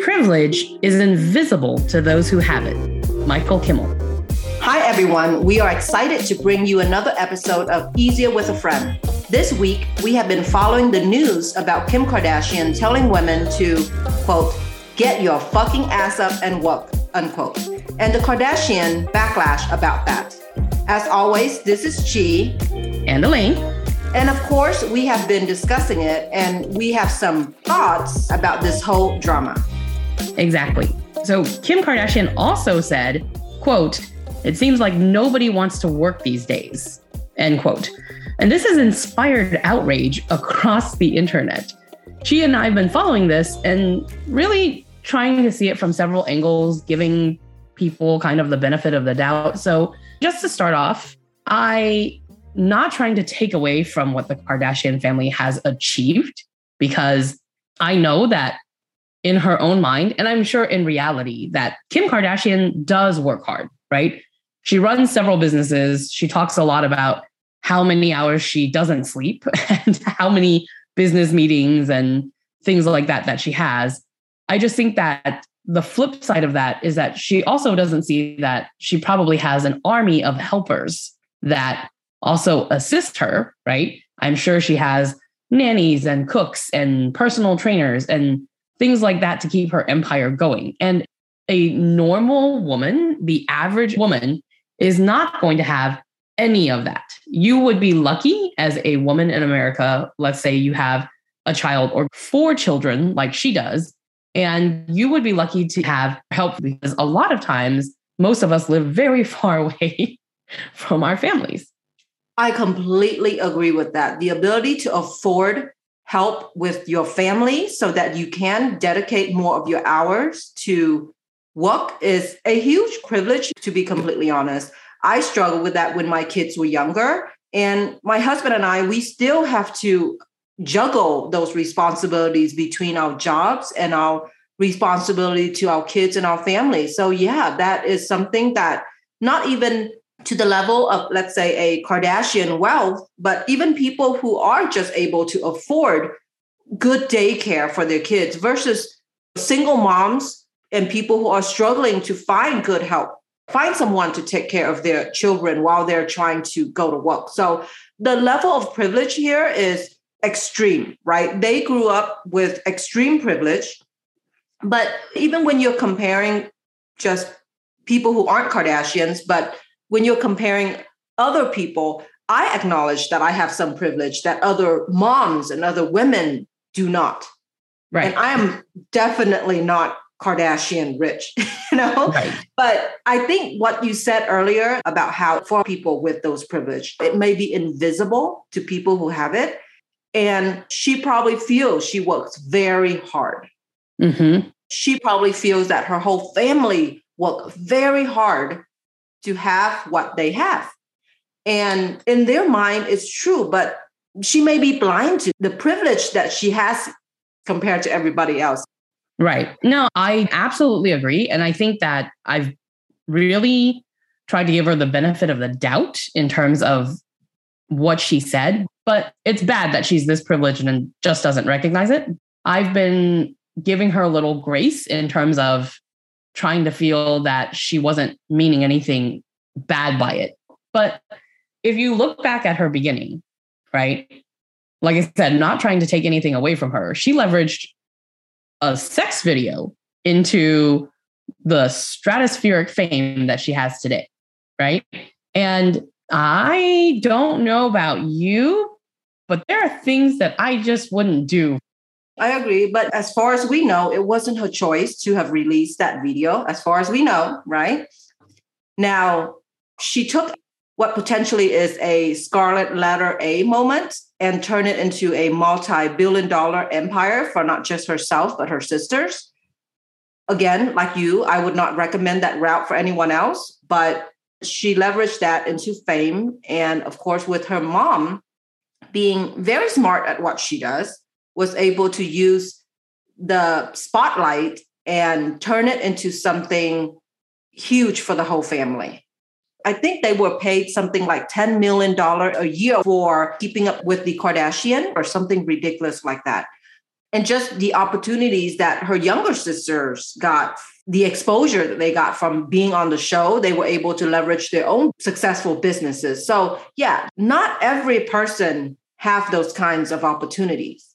Privilege is invisible to those who have it. Michael Kimmel. Hi, everyone. We are excited to bring you another episode of Easier with a Friend. This week, we have been following the news about Kim Kardashian telling women to, quote, get your fucking ass up and work, unquote, and the Kardashian backlash about that. As always, this is Chi. And Elaine. And of course, we have been discussing it and we have some thoughts about this whole drama. Exactly. So Kim Kardashian also said, quote, it seems like nobody wants to work these days, end quote. And this has inspired outrage across the internet. She and I have been following this and really trying to see it from several angles, giving people kind of the benefit of the doubt. So, just to start off, I not trying to take away from what the Kardashian family has achieved because I know that in her own mind, and I'm sure in reality, that Kim Kardashian does work hard, right? She runs several businesses. She talks a lot about how many hours she doesn't sleep and how many business meetings and things like that that she has. I just think that the flip side of that is that she also doesn't see that she probably has an army of helpers that also assist her, right? I'm sure she has nannies and cooks and personal trainers and things like that to keep her empire going. And a normal woman, the average woman, is not going to have any of that. You would be lucky as a woman in America. Let's say you have a child or four children, like she does, and you would be lucky to have help because a lot of times, most of us live very far away from our families. I completely agree with that. The ability to afford help with your family so that you can dedicate more of your hours to work is a huge privilege, to be completely honest. I struggled with that when my kids were younger. And my husband and I, we still have to juggle those responsibilities between our jobs and our responsibility to our kids and our family. So, yeah, that is something that not even to the level of, let's say, a Kardashian wealth, but even people who are just able to afford good daycare for their kids versus single moms and people who are struggling to find good help, find someone to take care of their children while they're trying to go to work. So the level of privilege here is extreme, right? They grew up with extreme privilege. But even when you're comparing just people who aren't Kardashians, but when you're comparing other people, I acknowledge that I have some privilege that other moms and other women do not. Right. And I am definitely not Kardashian rich, you know? Right. But I think what you said earlier about how for people with those privilege, it may be invisible to people who have it. And she probably feels she works very hard. Mm-hmm. She probably feels that her whole family work very hard to have what they have. And in their mind, it's true, but she may be blind to the privilege that she has compared to everybody else. Right. No, I absolutely agree. And I think that I've really tried to give her the benefit of the doubt in terms of what she said, but it's bad that she's this privileged and just doesn't recognize it. I've been giving her a little grace in terms of trying to feel that she wasn't meaning anything bad by it. But if you look back at her beginning, right? Like I said, not trying to take anything away from her, she leveraged a sex video into the stratospheric fame that she has today, right? And I don't know about you, but there are things that I just wouldn't do I agree. But as far as we know, it wasn't her choice to have released that video, as far as we know, right? Now, she took what potentially is a scarlet letter A moment and turned it into a multi billion dollar empire for not just herself, but her sisters. Again, like you, I would not recommend that route for anyone else, but she leveraged that into fame. And of course, with her mom being very smart at what she does, was able to use the spotlight and turn it into something huge for the whole family. I think they were paid something like $10 million a year for keeping up with the Kardashian or something ridiculous like that. And just the opportunities that her younger sisters got, the exposure that they got from being on the show, they were able to leverage their own successful businesses. So, yeah, not every person have those kinds of opportunities.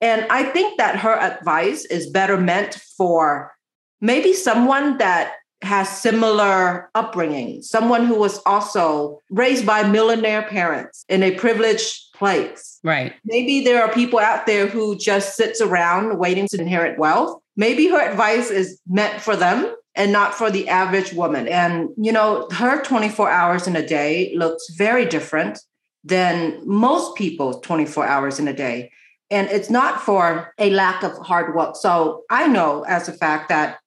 And I think that her advice is better meant for maybe someone that has similar upbringing, someone who was also raised by millionaire parents in a privileged place. Right. Maybe there are people out there who just sits around waiting to inherit wealth. Maybe her advice is meant for them and not for the average woman. And you know, her 24 hours in a day looks very different than most people's 24 hours in a day. And it's not for a lack of hard work. So I know as a fact that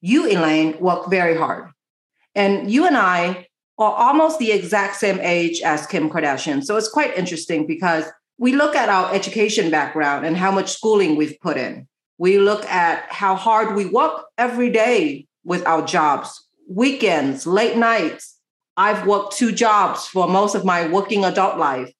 you, Elaine, work very hard. And you and I are almost the exact same age as Kim Kardashian. So it's quite interesting because we look at our education background and how much schooling we've put in. We look at how hard we work every day with our jobs, weekends, late nights. I've worked two jobs for most of my working adult life.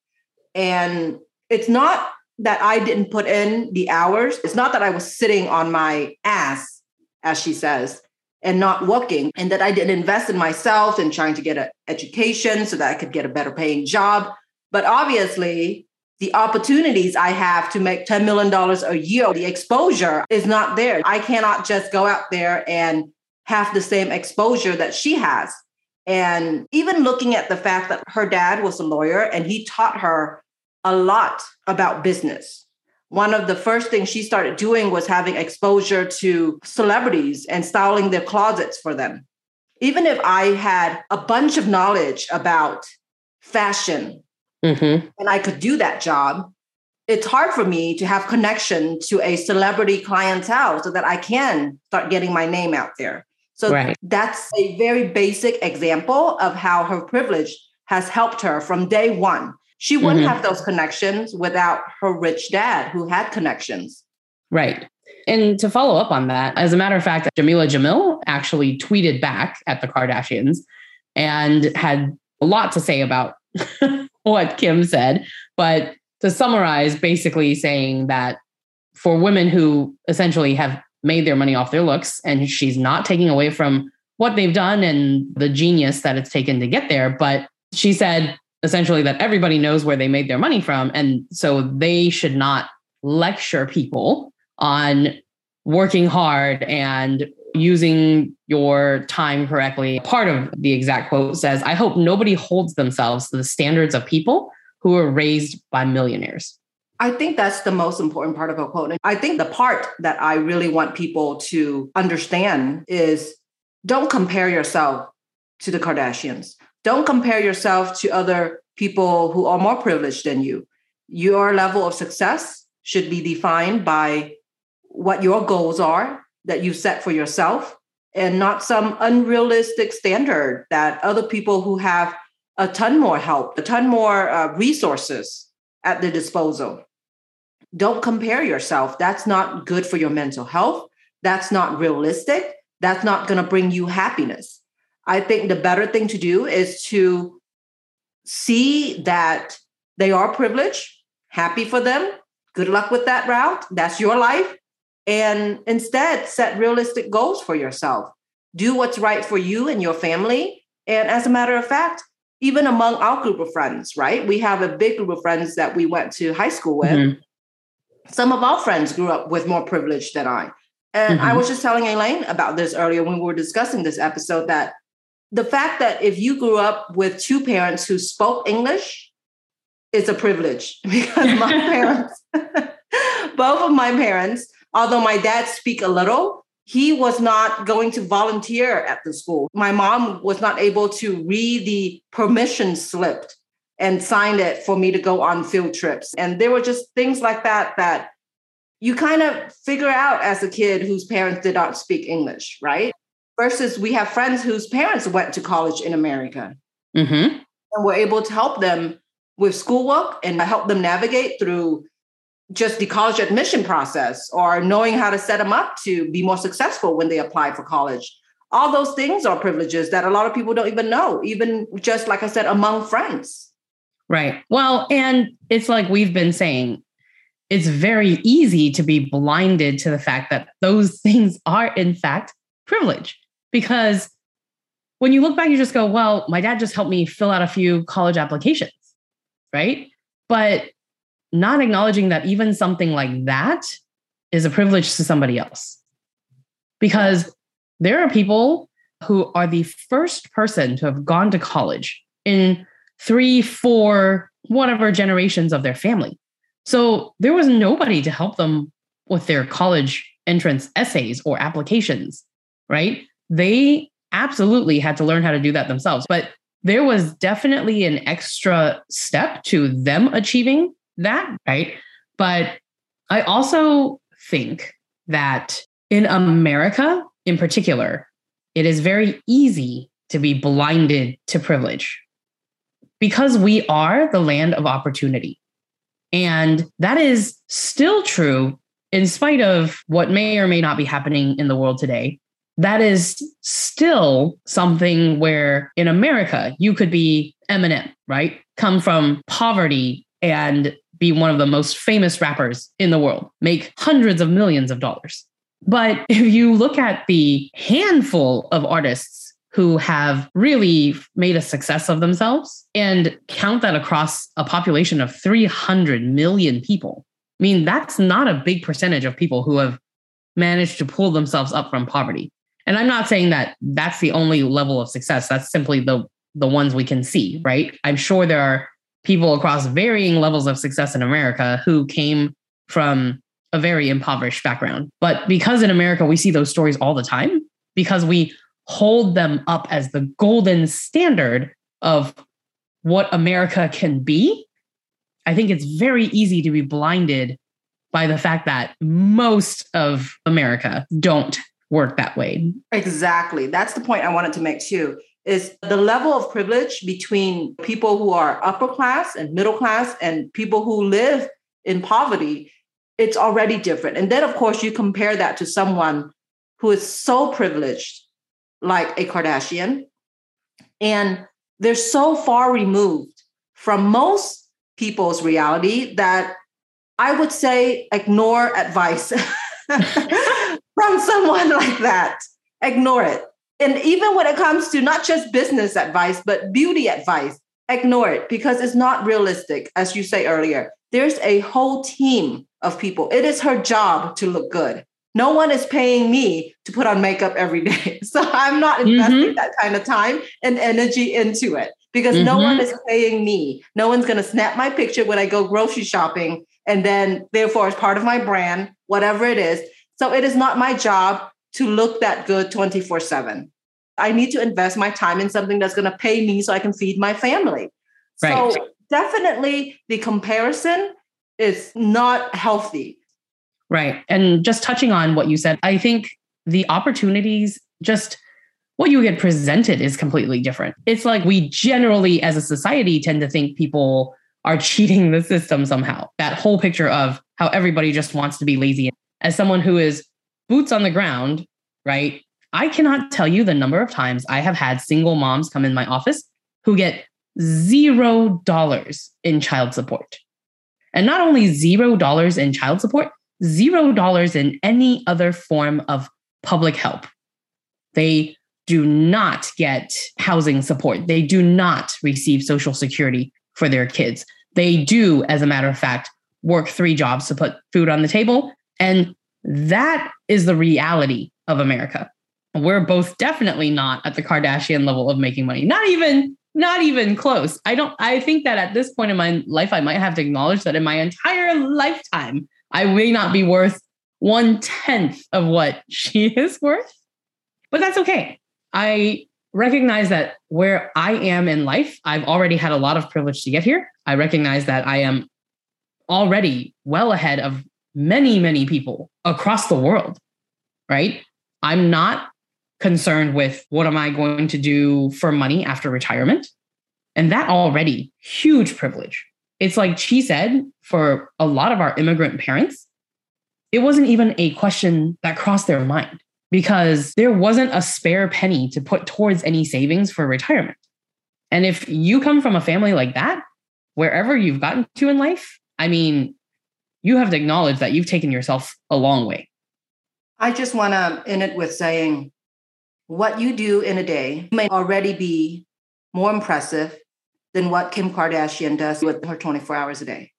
And it's not that I didn't put in the hours. It's not that I was sitting on my ass, as she says, and not working, and that I didn't invest in myself and trying to get an education so that I could get a better paying job. But obviously, the opportunities I have to make $10 million a year, the exposure is not there. I cannot just go out there and have the same exposure that she has. And even looking at the fact that her dad was a lawyer and he taught her a lot about business. One of the first things she started doing was having exposure to celebrities and styling their closets for them. Even if I had a bunch of knowledge about fashion mm-hmm. and I could do that job, it's hard for me to have connection to a celebrity clientele so that I can start getting my name out there. So right. that's a very basic example of how her privilege has helped her from day one she wouldn't mm-hmm. have those connections without her rich dad who had connections. Right. And to follow up on that, as a matter of fact, Jamila Jamil actually tweeted back at the Kardashians and had a lot to say about what Kim said. But to summarize, basically saying that for women who essentially have made their money off their looks, and she's not taking away from what they've done and the genius that it's taken to get there, but she said essentially that everybody knows where they made their money from. And so they should not lecture people on working hard and using your time correctly. Part of the exact quote says, I hope nobody holds themselves to the standards of people who were raised by millionaires. I think that's the most important part of a quote. And I think the part that I really want people to understand is don't compare yourself to the Kardashians. Don't compare yourself to other people who are more privileged than you. Your level of success should be defined by what your goals are that you set for yourself and not some unrealistic standard that other people who have a ton more help, a ton more uh, resources at their disposal. Don't compare yourself. That's not good for your mental health. That's not realistic. That's not going to bring you happiness. I think the better thing to do is to see that they are privileged, happy for them. Good luck with that route. That's your life. And instead, set realistic goals for yourself. Do what's right for you and your family. And as a matter of fact, even among our group of friends, right? We have a big group of friends that we went to high school with. Mm-hmm. Some of our friends grew up with more privilege than I. And mm-hmm. I was just telling Elaine about this earlier when we were discussing this episode that the fact that if you grew up with two parents who spoke English it's a privilege because my parents, both of my parents, although my dad speak a little, he was not going to volunteer at the school. My mom was not able to read the permission slip and sign it for me to go on field trips. And there were just things like that that you kind of figure out as a kid whose parents did not speak English, right? Versus we have friends whose parents went to college in America. Mm-hmm. And we're able to help them with schoolwork and help them navigate through just the college admission process or knowing how to set them up to be more successful when they apply for college. All those things are privileges that a lot of people don't even know, even just like I said, among friends. Right. Well, and it's like we've been saying, it's very easy to be blinded to the fact that those things are, in fact, privilege. Because when you look back, you just go, well, my dad just helped me fill out a few college applications. Right. But not acknowledging that even something like that is a privilege to somebody else. Because there are people who are the first person to have gone to college in three, four, whatever generations of their family. So there was nobody to help them with their college entrance essays or applications, right? They absolutely had to learn how to do that themselves. But there was definitely an extra step to them achieving that, right? But I also think that in America in particular, it is very easy to be blinded to privilege because we are the land of opportunity. And that is still true in spite of what may or may not be happening in the world today. That is still something where in America, you could be Eminem, right? Come from poverty and be one of the most famous rappers in the world, make hundreds of millions of dollars. But if you look at the handful of artists who have really made a success of themselves and count that across a population of 300 million people, I mean, that's not a big percentage of people who have managed to pull themselves up from poverty. And I'm not saying that that's the only level of success. That's simply the the ones we can see, right? I'm sure there are people across varying levels of success in America who came from a very impoverished background. But because in America we see those stories all the time, because we hold them up as the golden standard of what America can be, I think it's very easy to be blinded by the fact that most of America don't work that way. Exactly. That's the point I wanted to make too. Is the level of privilege between people who are upper class and middle class and people who live in poverty it's already different. And then, of course, you compare that to someone who is so privileged, like a Kardashian, and they're so far removed from most people's reality that I would say ignore advice from someone like that. Ignore it. And even when it comes to not just business advice, but beauty advice, ignore it because it's not realistic, as you say earlier. There's a whole team of people. It is her job to look good. No one is paying me to put on makeup every day. So I'm not investing mm-hmm. that kind of time and energy into it because mm-hmm. no one mm-hmm. is paying me. No one's going to snap my picture when I go grocery shopping and then therefore as part of my brand, whatever it is. So it is not my job to look that good 24 7. I need to invest my time in something that's going to pay me so I can feed my family. Right. So definitely the comparison is not healthy. Right. And just touching on what you said, I think the opportunities just what you get presented is completely different. It's like we generally, as a society, tend to think people are cheating the system somehow. That whole picture of how everybody just wants to be lazy. As someone who is boots on the ground, right? I cannot tell you the number of times I have had single moms come in my office who get zero dollars in child support. And not only zero dollars in child support, zero dollars in any other form of public help. They do not get housing support. They do not receive Social Security for their kids. They do, as a matter of fact, work three jobs to put food on the table. And that is the reality of America. We're both definitely not at the Kardashian level of making money, not even not even close. I don't, I think that at this point in my life, I might have to acknowledge that in my entire lifetime, I may not be worth one tenth of what she is worth. But that's okay. I recognize that where I am in life, I've already had a lot of privilege to get here. I recognize that I am already well ahead of many, many people across the world, right? I'm not concerned with what am I going to do for money after retirement? And that already huge privilege. It's like she said, for a lot of our immigrant parents, it wasn't even a question that crossed their mind. because there wasn't a spare penny to put towards any savings for retirement. And if you come from a family like that, wherever you've gotten to in life, I mean, you have to acknowledge that you've taken yourself a long way. I just want to end it with saying what you do in a day may already be more impressive than what Kim Kardashian does with her 24 hours a day.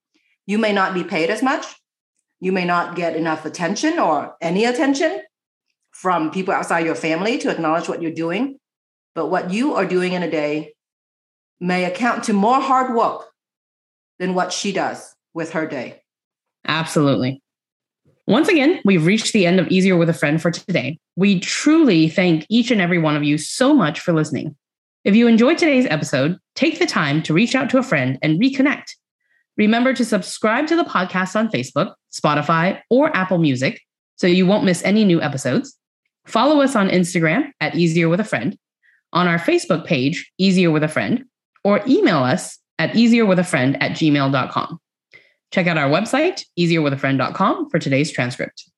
You may not be paid as much. You may not get enough attention or any attention from people outside your family to acknowledge what you're doing. But what you are doing in a day may account to more hard work than what she does with her day. Absolutely. Once again, we've reached the end of Easier with a Friend for today. We truly thank each and every one of you so much for listening. If you enjoyed today's episode, take the time to reach out to a friend and reconnect. Remember to subscribe to the podcast on Facebook, Spotify, or Apple Music so you won't miss any new episodes. Follow us on Instagram at Easier with a Friend, on our Facebook page, Easier with a Friend, or email us at easierwithafriend at gmail.com. Check out our website, easierwithafriend.com, for today's transcript.